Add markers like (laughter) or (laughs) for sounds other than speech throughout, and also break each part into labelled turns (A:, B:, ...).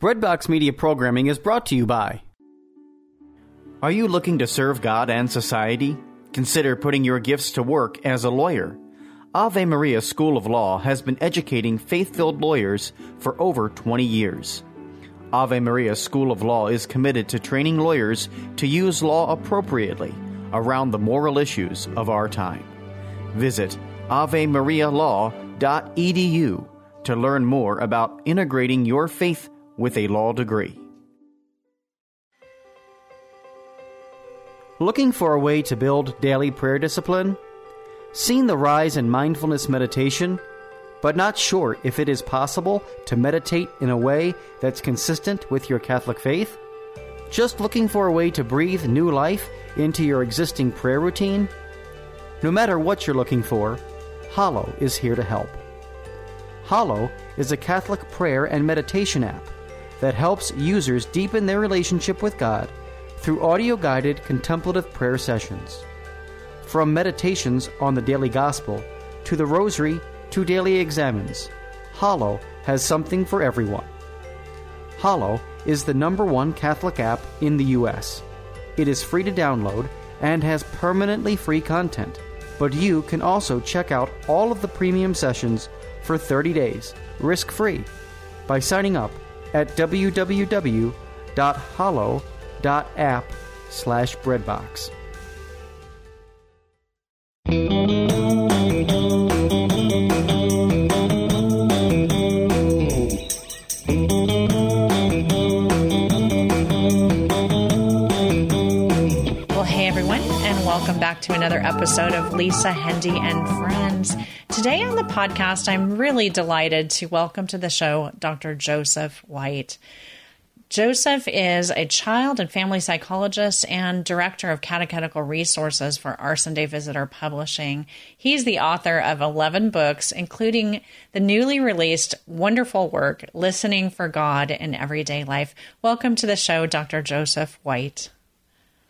A: Breadbox Media programming is brought to you by. Are you looking to serve God and society? Consider putting your gifts to work as a lawyer. Ave Maria School of Law has been educating faith filled lawyers for over 20 years. Ave Maria School of Law is committed to training lawyers to use law appropriately around the moral issues of our time. Visit avemarialaw.edu to learn more about integrating your faith with a law degree. Looking for a way to build daily prayer discipline? Seen the rise in mindfulness meditation, but not sure if it is possible to meditate in a way that's consistent with your Catholic faith? Just looking for a way to breathe new life into your existing prayer routine? No matter what you're looking for, Hallow is here to help. Hallow is a Catholic prayer and meditation app that helps users deepen their relationship with God through audio guided contemplative prayer sessions. From meditations on the daily gospel to the rosary to daily examens, Hallow has something for everyone. Hallow is the number one Catholic app in the U.S. It is free to download and has permanently free content, but you can also check out all of the premium sessions for 30 days, risk free, by signing up at www.hallow.app slash breadbox.
B: To another episode of Lisa Hendey and Friends. Today on the podcast, I'm really delighted to welcome to the show Dr. Joseph White. Joseph is a child and family psychologist and director of catechetical resources for Our Sunday Visitor Publishing. He's the author of 11 books, including the newly released wonderful work, Listening for God in Everyday Life. Welcome to the show, Dr. Joseph White.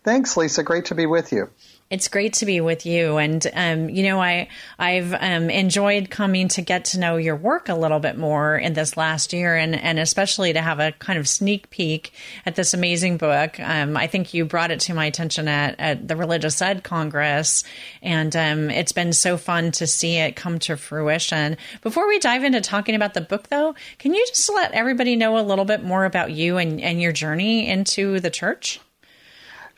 C: Thanks, Lisa. Great to be with you.
B: It's great to be with you, and um, you know, I I've um, enjoyed coming to get to know your work a little bit more in this last year, and and especially to have a kind of sneak peek at this amazing book. Um, I think you brought it to my attention at, at the Religious Ed Congress, and um, it's been so fun to see it come to fruition. Before we dive into talking about the book, though, can you just let everybody know a little bit more about you and, and your journey into the church?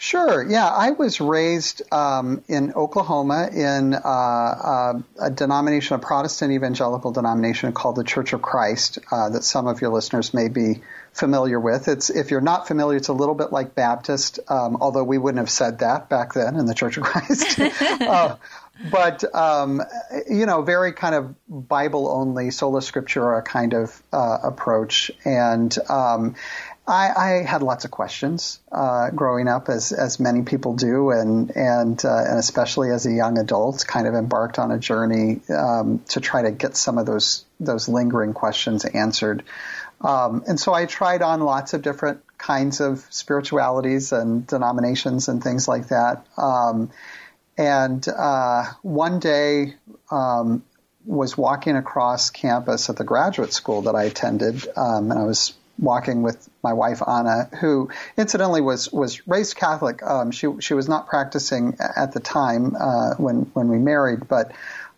C: Sure. Yeah, I was raised um, in Oklahoma in uh, uh, a denomination, a Protestant evangelical denomination called the Church of Christ, uh, that some of your listeners may be familiar with. It's if you're not familiar, it's a little bit like Baptist, um, although we wouldn't have said that back then in the Church of Christ. (laughs) (laughs) Uh, but um, you know, very kind of Bible only, sola scriptura kind of uh, approach, and um, I, I, had lots of questions uh, growing up, as as many people do, and and uh, and especially as a young adult, kind of embarked on a journey um, to try to get some of those those lingering questions answered. Um, and so I tried on lots of different kinds of spiritualities and denominations and things like that. Um, and uh, one day, um, was walking across campus at the graduate school that I attended, um, and I was walking with my wife Anna, who incidentally was was raised Catholic. Um, she she was not practicing at the time uh, when when we married, but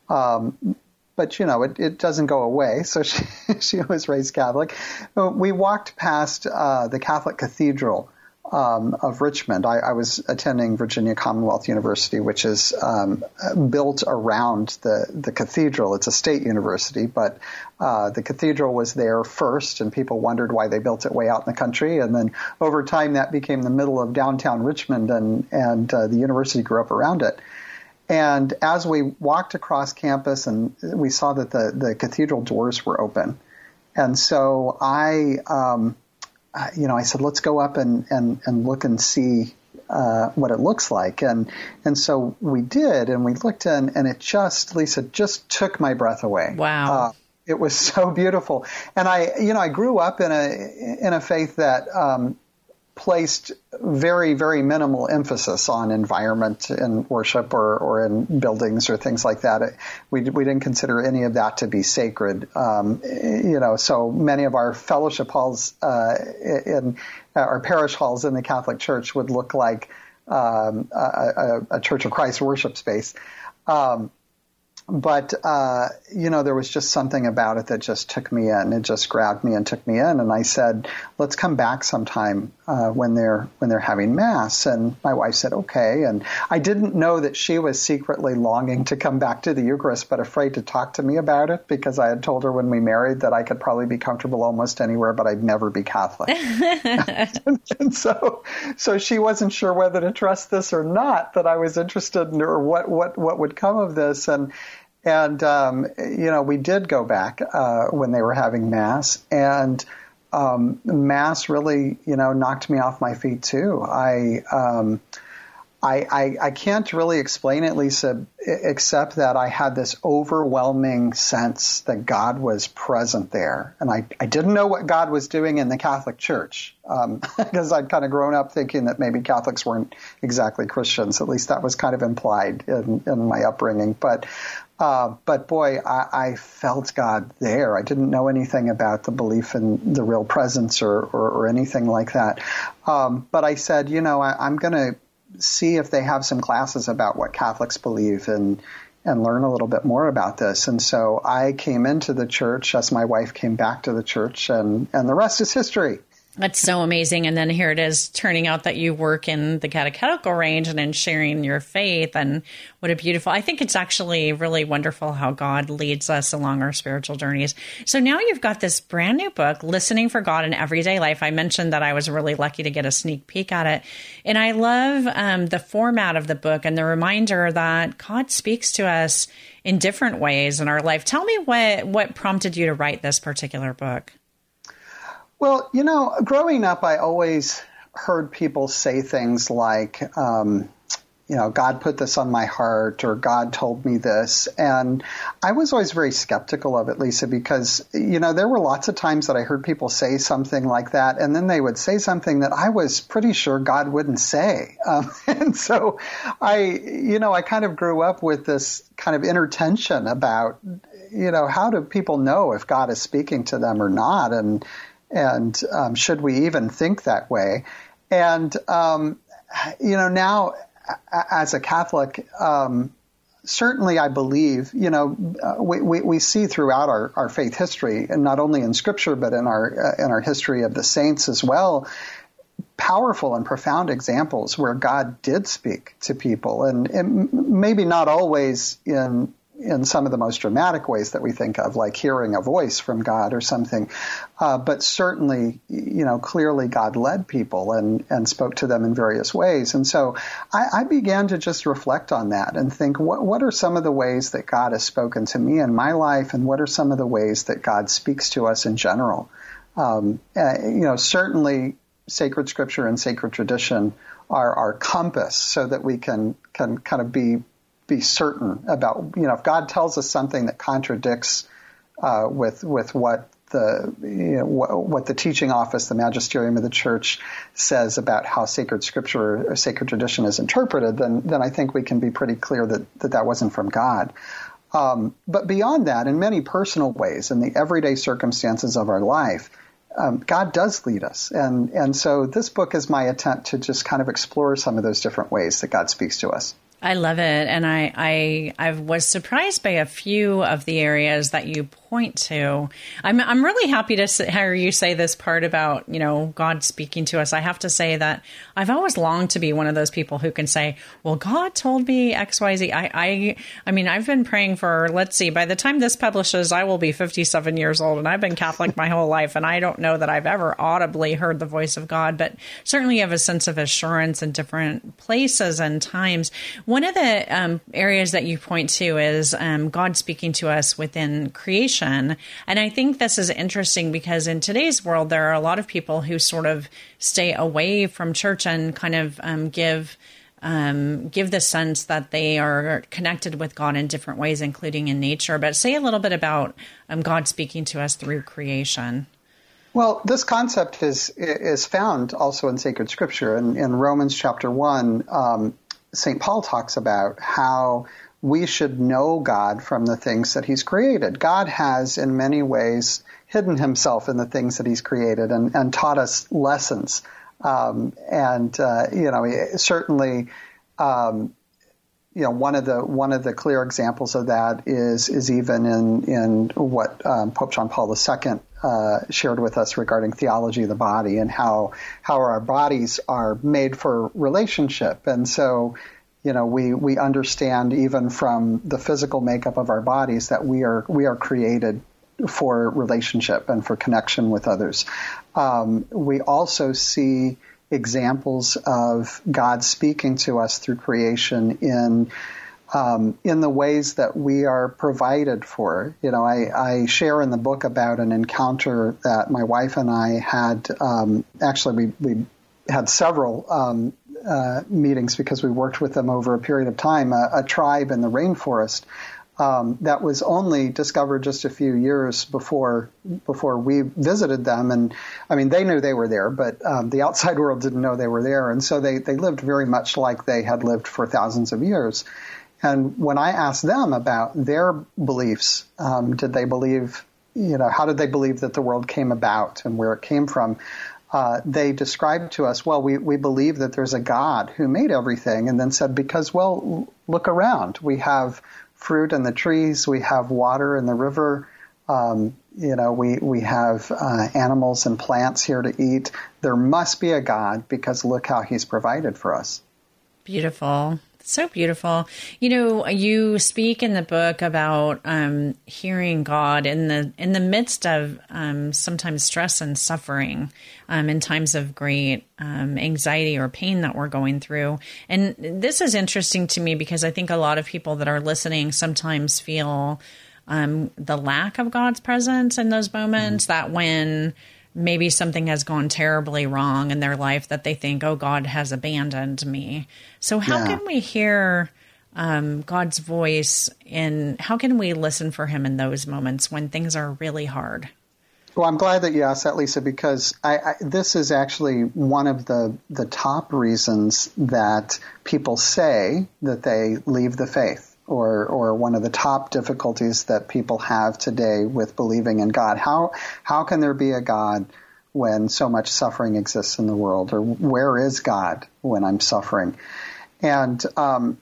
C: um, but you know it, it doesn't go away. So she (laughs) she was raised Catholic. We walked past uh, the Catholic Cathedral um, of Richmond. I, I, was attending Virginia Commonwealth University, which is um, built around the the cathedral. It's a state university, but uh, the cathedral was there first, and people wondered why they built it way out in the country. And then over time, that became the middle of downtown Richmond, and and uh, the university grew up around it. And as we walked across campus, and we saw that the the cathedral doors were open, and so I. Um, you know, I said, let's go up and, and, and look and see uh, what it looks like. And and so we did, and we looked in, and it just, Lisa, just took my breath away.
B: Wow. Uh,
C: it was (laughs) so beautiful. And I, you know, I grew up in a in a faith that um, placed very, very minimal emphasis on environment in worship or, or in buildings or things like that. We, we didn't consider any of that to be sacred. Um, you know, so many of our fellowship halls uh, in our parish halls in the Catholic Church would look like um, a, a, a, Church of Christ worship space. Um, but uh, you know there was just something about it that just took me in it just grabbed me and took me in and i said let's come back sometime uh, when they're when they're having mass. And my wife said okay. And i didn't know that she was secretly longing to come back to the eucharist but afraid to talk to me about it because i had told her when we married that i could probably be comfortable almost anywhere but i'd never be catholic. And, (laughs) (laughs) and so so she wasn't sure whether to trust this or not that i was interested in or what what what would come of this. And and, um, you know, we did go back uh, when they were having Mass, and um, Mass really, you know, knocked me off my feet too. I, um, I, I, I, can't really explain it, Lisa, except that I had this overwhelming sense that God was present there. And I, I didn't know what God was doing in the Catholic Church because um, (laughs) I'd kind of grown up thinking that maybe Catholics weren't exactly Christians. At least that was kind of implied in, in my upbringing. But uh, but boy, I, I, felt God there. I didn't know anything about the belief in the real presence or, or, or anything like that. Um, but I said, you know, I, I'm going to see if they have some classes about what Catholics believe and and learn a little bit more about this. And so I came into the church as my wife came back to the church, and and the rest is history.
B: That's so amazing. And then here it is turning out that you work in the catechetical range and in sharing your faith. And what a beautiful, I think it's actually really wonderful how God leads us along our spiritual journeys. So now you've got this brand new book, Listening for God in Everyday Life. I mentioned that I was really lucky to get a sneak peek at it. And I love um, the format of the book and the reminder that God speaks to us in different ways in our life. Tell me what, what prompted you to write this particular book.
C: Well, you know, growing up, I always heard people say things like, um, you know, God put this on my heart or God told me this. And I was always very skeptical of it, Lisa, because, you know, there were lots of times that I heard people say something like that, and then they would say something that I was pretty sure God wouldn't say. (laughs) Um, and so I, you know, I kind of grew up with this kind of inner tension about, you know, how do people know if God is speaking to them or not? And, and um, should we even think that way? And um, you know, now as a Catholic, um, certainly I believe, you know, uh, we, we, we, see throughout our, our faith history, and not only in Scripture, but in our uh, in our history of the saints as well, powerful and profound examples where God did speak to people, and, and maybe not always in in some of the most dramatic ways that we think of, like hearing a voice from God or something. Uh, but certainly, you know, clearly God led people and, and spoke to them in various ways. And so I, I began to just reflect on that and think, what, what are some of the ways that God has spoken to me in my life, and what are some of the ways that God speaks to us in general? Um, uh, you know, certainly sacred scripture and sacred tradition are our compass so that we can, can kind of be be certain about, you know, if God tells us something that contradicts uh, with with what the you know, what, what, the teaching office, the magisterium of the church says about how sacred scripture or sacred tradition is interpreted, then then I think we can be pretty clear that that, that wasn't from God. Um, but beyond that, in many personal ways, in the everyday circumstances of our life, um, God does lead us, and and so this book is my attempt to just kind of explore some of those different ways that God speaks to us.
B: I love it, and I, I I was surprised by a few of the areas that you point to. I'm I'm really happy to hear you say this part about you know God speaking to us. I have to say that I've always longed to be one of those people who can say, "Well, God told me X, Y, Z." I I I mean, I've been praying for. Let's see, by the time this publishes, I will be 57 years old, and I've been Catholic my whole life, and I don't know that I've ever audibly heard the voice of God, but certainly have a sense of assurance in different places and times one of the um, areas that you point to is um, God speaking to us within creation. And I think this is interesting because in today's world, there are a lot of people who sort of stay away from church and kind of um, give. Um, give the sense that they are connected with God in different ways, including in nature. But say a little bit about um, God speaking to us through creation.
C: Well, this concept is is found also in sacred scripture. In, in Romans chapter one, um, St. Paul talks about how we should know God from the things that He's created. God has, in many ways, hidden Himself in the things that He's created and, and taught us lessons. Um, and uh, you know, certainly. Um, you know, one of the one of the clear examples of that is is even in in what um, Pope John Paul II uh, shared with us regarding theology of the body and how how our bodies are made for relationship, and so you know we we understand even from the physical makeup of our bodies that we are we are created for relationship and for connection with others. Um, we also see examples of God speaking to us through creation in um, in the ways that we are provided for. You know, I, I, share in the book about an encounter that my wife and I had. Um, actually, we, we had several um, uh, meetings because we worked with them over a period of time. A, a tribe in the rainforest um, that was only discovered just a few years before before we visited them. And I mean, they knew they were there, but um, the outside (laughs) world didn't know they were there. And so they, they lived very much like they had lived for thousands of years. And when I asked them about their beliefs, um, did they believe, you know, how did they believe that the world came about and where it came from? Uh, they described to us, well, we, we believe that there's a God who made everything, and then said, because, well, look around. We have fruit in the trees. We have water in the river. Um, you know, we we have uh, animals and plants here to eat. There must be a God because look how He's provided for us.
B: Beautiful. So beautiful. You know, you speak in the book about um, hearing God in the in the midst of um, sometimes stress and suffering, um, in times of great um, anxiety or pain that we're going through. And this is interesting to me because I think a lot of people that are listening sometimes feel um, the lack of God's presence in those moments. Mm-hmm. That when maybe something has gone terribly wrong in their life that they think, oh, God has abandoned me. So, how yeah. can we hear um, God's voice and how can we listen for Him in those moments when things are really hard?
C: Well, I'm glad that you asked that, Lisa, because I, I, this is actually one of the, the top reasons that people say that they leave the faith or or one of the top difficulties that people have today with believing in God. How how can there be a God when so much suffering exists in the world, or where is God when I'm suffering? And um,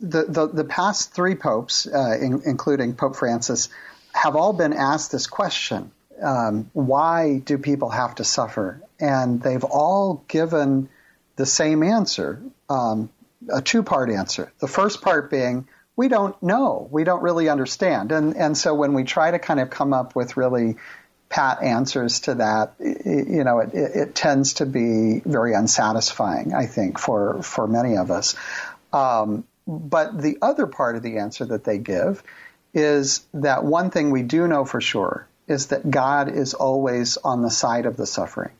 C: the, the, the past three popes, uh, in, including Pope Francis, have all been asked this question: um, Why do people have to suffer? And they've all given the same answer. Um, a two part answer. The first part being, we don't know. We don't really understand. And, and so when we try to kind of come up with really pat answers to that, you know, it, it tends to be very unsatisfying, I think, for, for many of us. Um, but the other part of the answer that they give is that one thing we do know for sure is that God is always on the side of the suffering.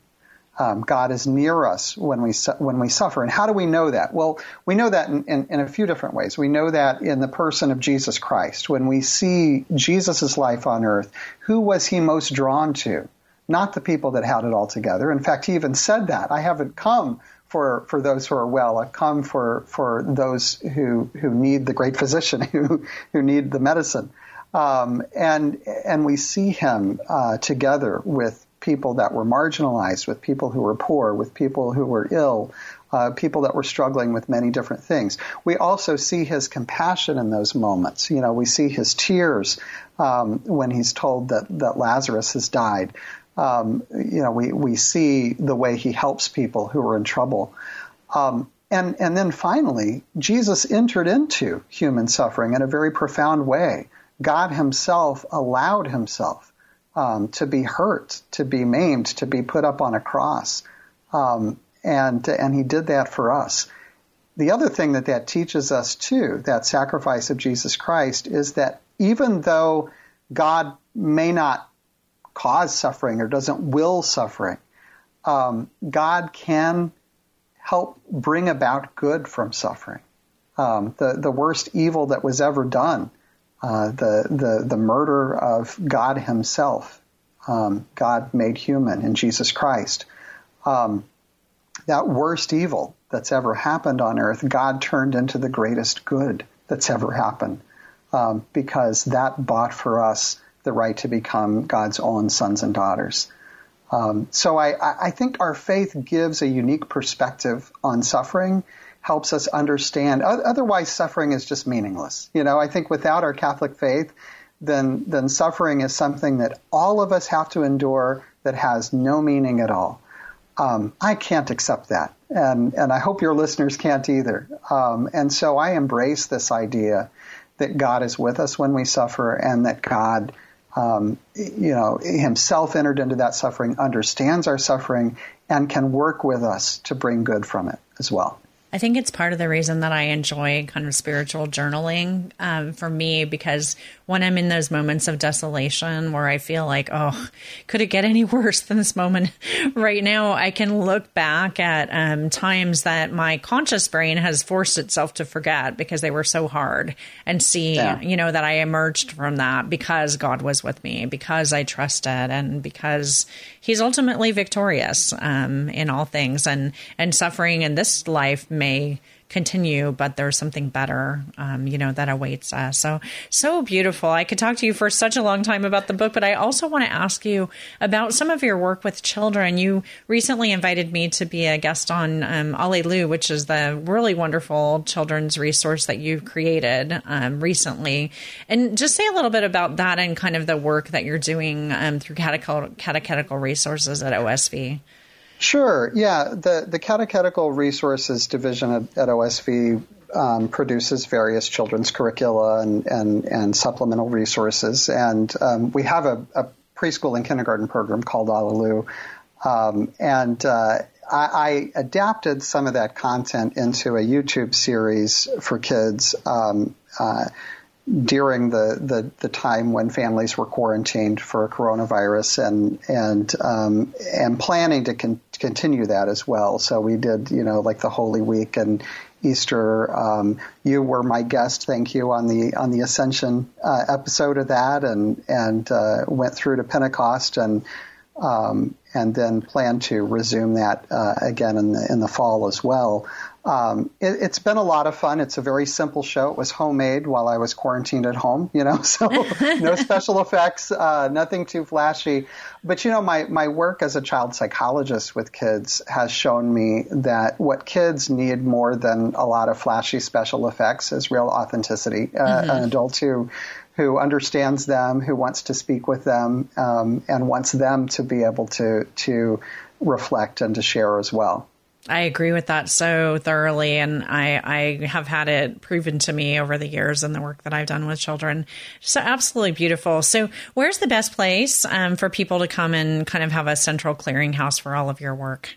C: Um, God is near us when we su- when we suffer. And how do we know that? Well, we know that in, in, in, a few different ways. We know that in the person of Jesus Christ. When we see Jesus' life on earth, who was he most drawn to? Not the people that had it all together. In fact, he even said that. I haven't come for, for those who are well. I've come for, for those who, who need the great physician, (laughs) who, who need the medicine. Um, and, and we see him uh, together with people that were marginalized, with people who were poor, with people who were ill, uh, people that were struggling with many different things. We also see his compassion in those moments. You know, we see his tears um, when he's told that, that Lazarus has died. Um, you know, we, we see the way he helps people who are in trouble. Um, and, and then finally, Jesus entered into human suffering in a very profound way. God himself allowed himself um, to be hurt, to be maimed, to be put up on a cross. Um, and, and he did that for us. The other thing that that teaches us too, that sacrifice of Jesus Christ, is that even though God may not cause suffering or doesn't will suffering, um, God can help bring about good from suffering. Um, the the worst evil that was ever done uh, the, the, the murder of God himself um, God made human in Jesus Christ. Um, that worst evil that's ever happened on earth, God turned into the greatest good that's ever happened um, because that bought for us the right to become God's own sons and daughters. Um, so I, I think our faith gives a unique perspective on suffering, helps us understand. Otherwise, suffering is just meaningless. You know, I think without our Catholic faith, then then suffering is something that all of us have to endure that has no meaning at all. Um, I can't accept that, and and I hope your listeners can't either. Um, and so I embrace this idea that God is with us when we suffer, and that God, um, you know, Himself entered into that suffering, understands our suffering, and can work with us to bring good from it as well.
B: I think it's part of the reason that I enjoy kind of spiritual journaling um, for me because when I'm in those moments of desolation where I feel like, oh, could it get any (laughs) worse than this moment (laughs) right now? I can look back at um, times that my conscious brain has forced itself to forget because they were so hard and see, yeah. you know, that I emerged from that because God was with me, because I trusted, and because He's ultimately victorious um, in all things. And and suffering in this life may continue, but there's something better, um, you know, that awaits us. So, so beautiful. I could talk to you for such a long time about the book, but I also want to ask you about some of your work with children. You recently invited me to be a guest on um, Allelu, which is the really wonderful children's resource that you've created um, recently. And just say a little bit about that and kind of the work that you're doing um, through catechetical, catechetical resources at OSV.
C: Sure. Yeah. The the Catechetical Resources Division at, at OSV um, produces various children's curricula and and, and supplemental resources, and um, we have a, a, preschool and kindergarten program called Allelu, um, and uh, I, I, adapted some of that content into a YouTube series for kids. Um, uh, during the, the, the, time when families were quarantined for coronavirus and and um, and planning to con- continue that as well. So we did you know like the Holy Week and Easter. Um, you were my guest, thank you on the on the Ascension uh, episode of that, and and uh, went through to Pentecost and. Um, and then plan to resume that uh, again in the in the fall as well. Um, it, has been a lot of fun. It's a very simple show. It was homemade while I was quarantined at home, you know, (laughs) so no (laughs) special effects, uh, nothing too flashy. But, you know, my, my work as a child psychologist with kids has shown me that what kids need more than a lot of flashy special effects is real authenticity. Uh, mm-hmm. An adult who who understands them, who wants to speak with them, um, and wants them to be able to to reflect and to share as well.
B: I agree with that so thoroughly, and I, I have had it proven to me over the years in the work that I've done with children. So absolutely beautiful. So, where's the best place um, for people to come and kind of have a central clearinghouse for all of your work?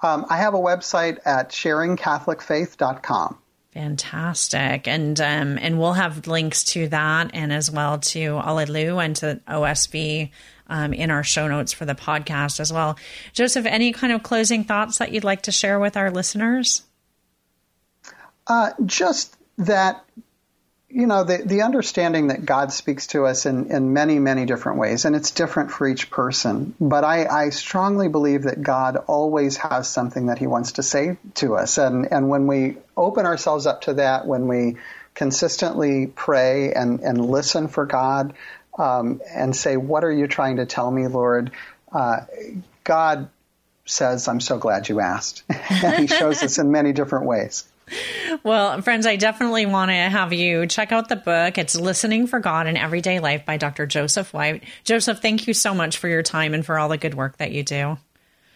C: Um, I have a website at sharingcatholicfaith.com.
B: Fantastic, and um, and we'll have links to that, and as well to Allelu and to OSV um, in our show notes for the podcast as well. Joseph, any kind of closing thoughts that you'd like to share with our listeners?
C: Uh, just that, you know, the, the understanding that God speaks to us in, in many, many different ways, and it's different for each person. But I, I strongly believe that God always has something that He wants to say to us. And, and when we open ourselves up to that, when we consistently pray and, and listen for God, um, and say, What are you trying to tell me, Lord? Uh, God says, I'm so glad you asked. (laughs) and he shows us in many different ways.
B: Well, friends, I definitely want to have you check out the book. It's Listening for God in Everyday Life by Dr. Joseph White. Joseph, thank you so much for your time and for all the good work that you do.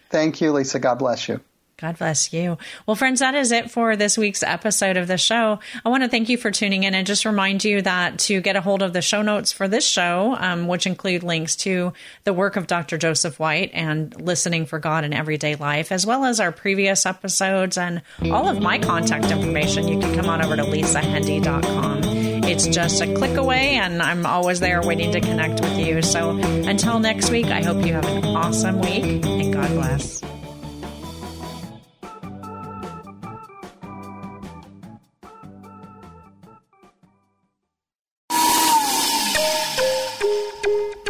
C: Thank you, Lisa. God bless you.
B: God bless you. Well, friends, that is it for this week's episode of the show. I want to thank you for tuning in and just remind you that to get a hold of the show notes for this show, um, which include links to the work of Dr. Joseph White and listening for God in everyday life, as well as our previous episodes and all of my contact information, you can come on over to lisahendey.com. It's just a click away, and I'm always there waiting to connect with you. So until next week, I hope you have an awesome week and God bless.